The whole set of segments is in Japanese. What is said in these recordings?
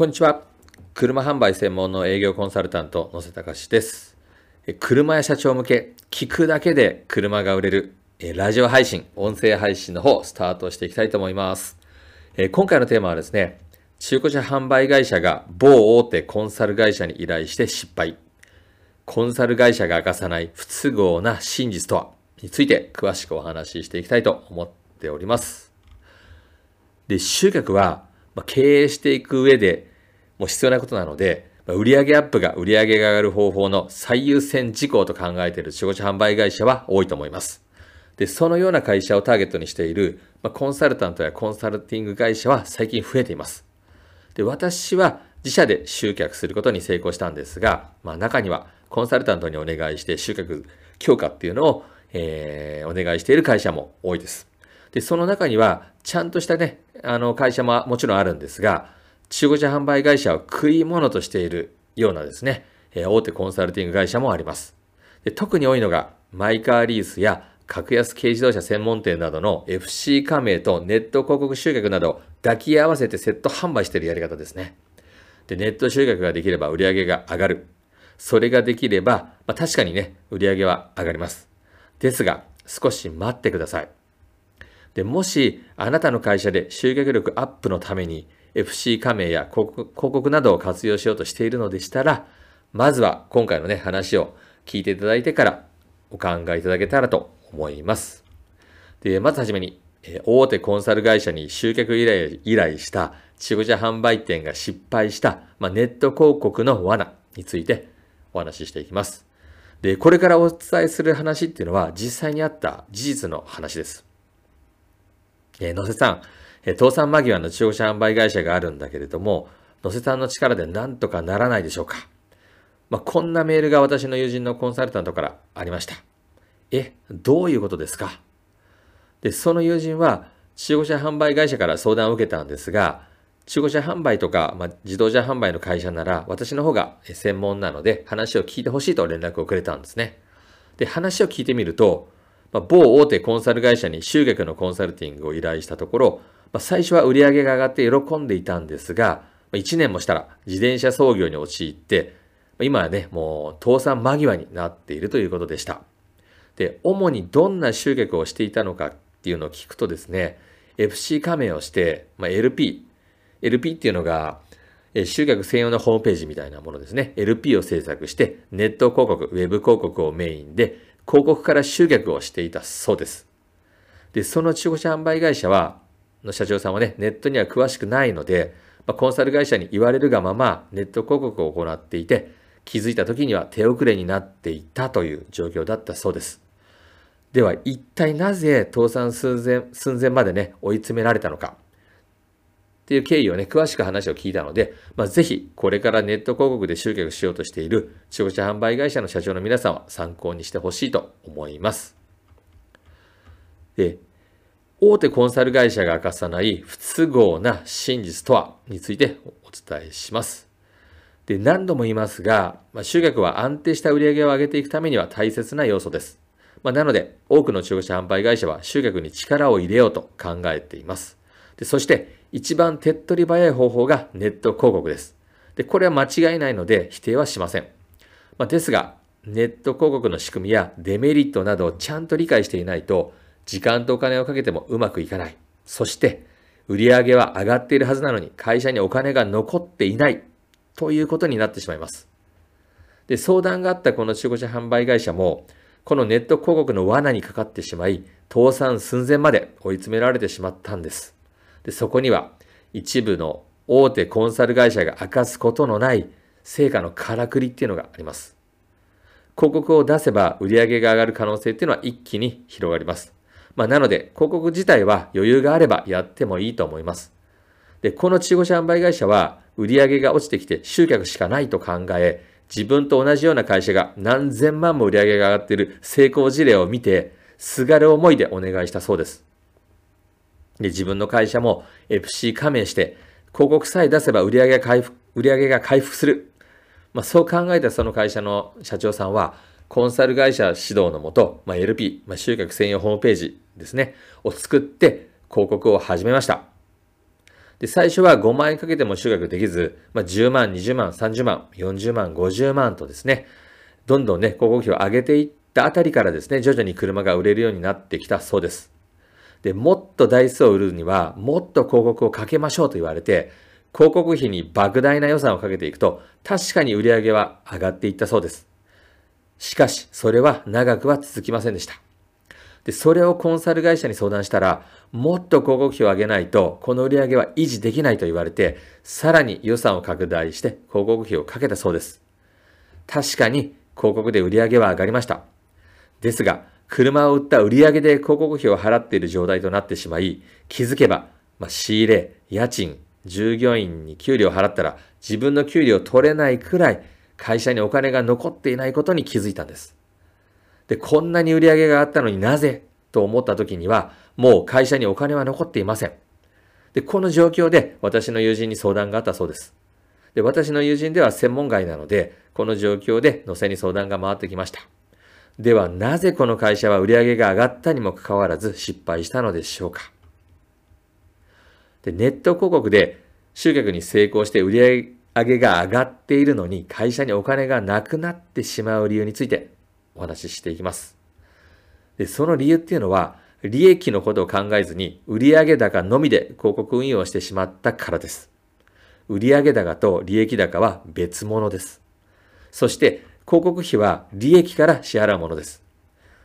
こんにちは。車販売専門の営業コンサルタント、野瀬隆です。車や社長向け、聞くだけで車が売れる、ラジオ配信、音声配信の方、スタートしていきたいと思います。今回のテーマはですね、中古車販売会社が某大手コンサル会社に依頼して失敗。コンサル会社が明かさない不都合な真実とはについて詳しくお話ししていきたいと思っております。で、集客は経営していく上でもう必要なことなので、売上アップが売上が上がる方法の最優先事項と考えている中古車販売会社は多いと思います。で、そのような会社をターゲットにしている、まコンサルタントやコンサルティング会社は最近増えています。で、私は自社で集客することに成功したんですが、まあ中にはコンサルタントにお願いして集客強化っていうのを、えー、お願いしている会社も多いです。で、その中にはちゃんとしたね、あの会社ももちろんあるんですが、中古車販売会社を食い物としているようなですね、え大手コンサルティング会社もあります。で特に多いのが、マイカーリースや格安軽自動車専門店などの FC 加盟とネット広告集客など抱き合わせてセット販売しているやり方ですね。で、ネット集客ができれば売り上げが上がる。それができれば、まあ、確かにね、売り上げは上がります。ですが、少し待ってください。で、もし、あなたの会社で集客力アップのために FC 加盟や広告などを活用しようとしているのでしたら、まずは今回のね、話を聞いていただいてからお考えいただけたらと思います。で、まずはじめに、大手コンサル会社に集客依頼依頼した中古車販売店が失敗した、まあ、ネット広告の罠についてお話ししていきます。で、これからお伝えする話っていうのは実際にあった事実の話です。えー、野瀬さん、え、倒産間際の中古車販売会社があるんだけれども、野瀬さんの力で何とかならないでしょうか。まあ、こんなメールが私の友人のコンサルタントからありました。え、どういうことですか？で、その友人は中古車販売会社から相談を受けたんですが、中古車販売とか、まあ、自動車販売の会社なら私の方が専門なので話を聞いてほしいと連絡をくれたんですね。で、話を聞いてみると、まあ、某大手コンサル会社に集客のコンサルティングを依頼したところ、まあ、最初は売り上げが上がって喜んでいたんですが、まあ、1年もしたら自転車操業に陥って、まあ、今はね、もう倒産間際になっているということでした。で、主にどんな集客をしていたのかっていうのを聞くとですね、FC 加盟をして、まあ、LP、LP っていうのが、集客専用のホームページみたいなものですね。LP を制作して、ネット広告、ウェブ広告をメインで、広告から集客をしていたそうです。で、その中古車販売会社は、の社長さんはね、ネットには詳しくないので、まあ、コンサル会社に言われるがまま、ネット広告を行っていて、気づいた時には手遅れになっていたという状況だったそうです。では、一体なぜ倒産寸前寸前までね、追い詰められたのか。っていう経緯をね、詳しく話を聞いたので、まあ、ぜひ、これからネット広告で集客しようとしている中古車販売会社の社長の皆さんは参考にしてほしいと思います。で、大手コンサル会社が明かさない不都合な真実とはについてお伝えします。で、何度も言いますが、まあ、集客は安定した売り上げを上げていくためには大切な要素です。まあ、なので、多くの中古車販売会社は集客に力を入れようと考えています。でそして、一番手っ取り早い方法がネット広告です。で、これは間違いないので否定はしません。まあ、ですが、ネット広告の仕組みやデメリットなどをちゃんと理解していないと、時間とお金をかけてもうまくいかない。そして、売上は上がっているはずなのに会社にお金が残っていないということになってしまいます。で、相談があったこの中古車販売会社も、このネット広告の罠にかかってしまい、倒産寸前まで追い詰められてしまったんです。で、そこには一部の大手コンサル会社が明かすことのない成果のからくりっていうのがあります。広告を出せば売り上げが上がる可能性っていうのは一気に広がります。まあ、なので、広告自体は余裕があればやってもいいと思います。で、この中古車販売会社は売り上げが落ちてきて集客しかないと考え、自分と同じような会社が何千万も売り上げが上がっている成功事例を見て、すがる思いでお願いしたそうです。で、自分の会社も FC 加盟して、広告さえ出せば売上が回復、売上が回復する。まあ、そう考えたその会社の社長さんは、コンサル会社指導のもと、まあ、LP、まあ、集客専用ホームページですね、を作って広告を始めました。で、最初は5万円かけても集客できず、まあ、10万、20万、30万、40万、50万とですね、どんどんね、広告費を上げていったあたりからですね、徐々に車が売れるようになってきたそうです。で、もと台数を売るには、もっと広告をかけましょうと言われて、広告費に莫大な予算をかけていくと、確かに売り上げは上がっていったそうです。しかし、それは長くは続きませんでした。で、それをコンサル会社に相談したら、もっと広告費を上げないと、この売り上げは維持できないと言われて、さらに予算を拡大して広告費をかけたそうです。確かに広告で売り上げは上がりました。ですが、車を売った売り上げで広告費を払っている状態となってしまい、気づけば、まあ、仕入れ、家賃、従業員に給料を払ったら自分の給料を取れないくらい会社にお金が残っていないことに気づいたんです。で、こんなに売り上げがあったのになぜと思った時には、もう会社にお金は残っていません。で、この状況で私の友人に相談があったそうです。で、私の友人では専門外なので、この状況で乗せに相談が回ってきました。では、なぜこの会社は売上が上がったにもかかわらず失敗したのでしょうか？で、ネット広告で集客に成功して売り上が上がっているのに会社にお金がなくなってしまう理由についてお話ししていきます。で、その理由っていうのは、利益のことを考えずに売上高のみで広告運用をしてしまったからです。売上高と利益高は別物です。そして広告費は利益から支払うものです。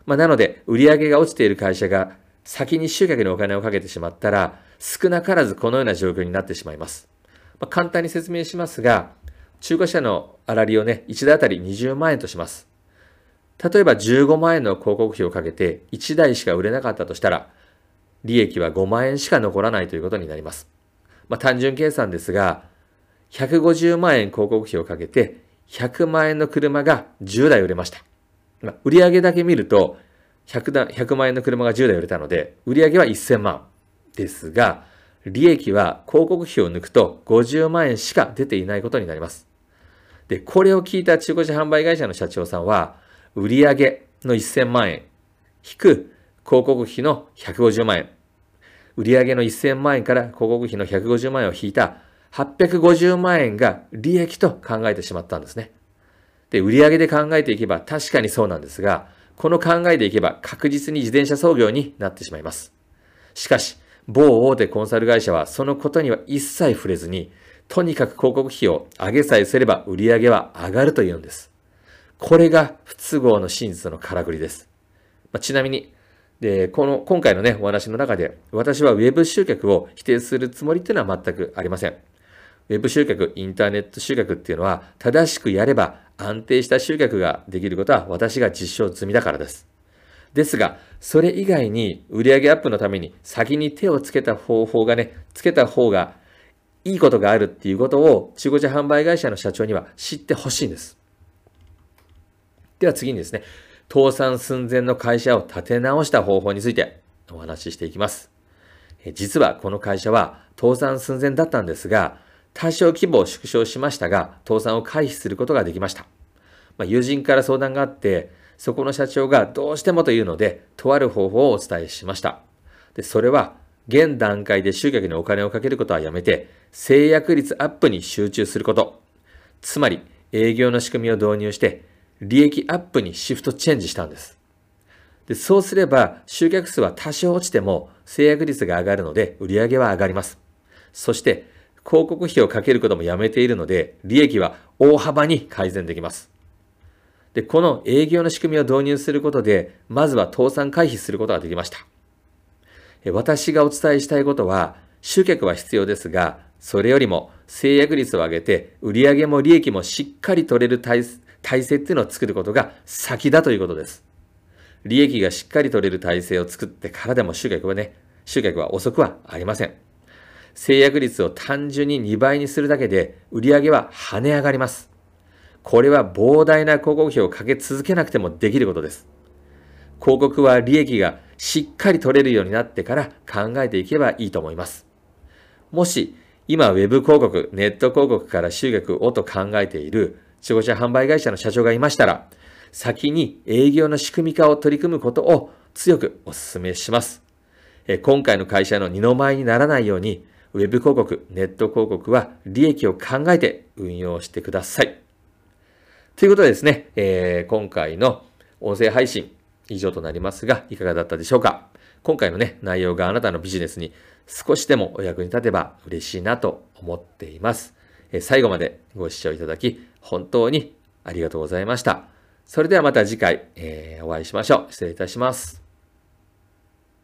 まあ、なので、売上が落ちている会社が先に集客にお金をかけてしまったら、少なからずこのような状況になってしまいます。まあ、簡単に説明しますが、中古車の粗利をね、1台あたり20万円とします。例えば15万円の広告費をかけて1台しか売れなかったとしたら、利益は5万円しか残らないということになります。まあ、単純計算ですが、150万円広告費をかけて100万円の車が10台売れました。まあ、売上だけ見ると100だ100万円の車が10台売れたので、売上は1000万ですが、利益は広告費を抜くと50万円しか出ていないことになります。で、これを聞いた中古車販売会社の社長さんは、売上の1000万円、引く広告費の150万円。売上の1000万円から広告費の150万円を引いた850万円が利益と考えてしまったんですね。で、売上で考えていけば確かにそうなんですが、この考えでいけば確実に自転車操業になってしまいます。しかし、某大手コンサル会社はそのことには一切触れずに、とにかく広告費を上げさえすれば売上は上がるというんです。これが不都合の真実のからくりです。まあ、ちなみに、で、この、今回のね、お話の中で、私は Web 集客を否定するつもりっていうのは全くありません。Web 集客、インターネット集客っていうのは、正しくやれば安定した集客ができることは私が実証済みだからです。ですが、それ以外に売上アップのために先に手をつけた方法がね、つけた方がいいことがあるっていうことを中古車販売会社の社長には知ってほしいんです。では次にですね、倒産寸前の会社を立て直した方法についてお話ししていきます。実はこの会社は倒産寸前だったんですが、多少規模を縮小しましたが、倒産を回避することができました。まあ、友人から相談があって、そこの社長がどうしてもというので、とある方法をお伝えしました。で、それは、現段階で集客にお金をかけることはやめて、制約率アップに集中すること。つまり、営業の仕組みを導入して、利益アップにシフトチェンジしたんです。でそうすれば、集客数は多少落ちても制約率が上がるので、売り上げは上がります。そして、広告費をかけることもやめているので、利益は大幅に改善できます。で、この営業の仕組みを導入することで、まずは倒産回避することができました。私がお伝えしたいことは、集客は必要ですが、それよりも制約率を上げて、売上も利益もしっかり取れる体制っていうのを作ることが先だということです。利益がしっかり取れる体制を作ってからでも集客はね、集客は遅くはありません。制約率を単純に2倍にするだけで売り上げは跳ね上がります。これは膨大な広告費をかけ続けなくてもできることです。広告は利益がしっかり取れるようになってから考えていけばいいと思います。もし、今 Web 広告、ネット広告から集客をと考えている中古車販売会社の社長がいましたら、先に営業の仕組み化を取り組むことを強くお勧めします。今回の会社の二の舞にならないように、ウェブ広告、ネット広告は利益を考えて運用してください。ということでですね、えー、今回の音声配信以上となりますが、いかがだったでしょうか？今回のね、内容があなたのビジネスに少しでもお役に立てば嬉しいなと思っています。えー、最後までご視聴いただき、本当にありがとうございました。それではまた次回、えー、お会いしましょう。失礼いたします。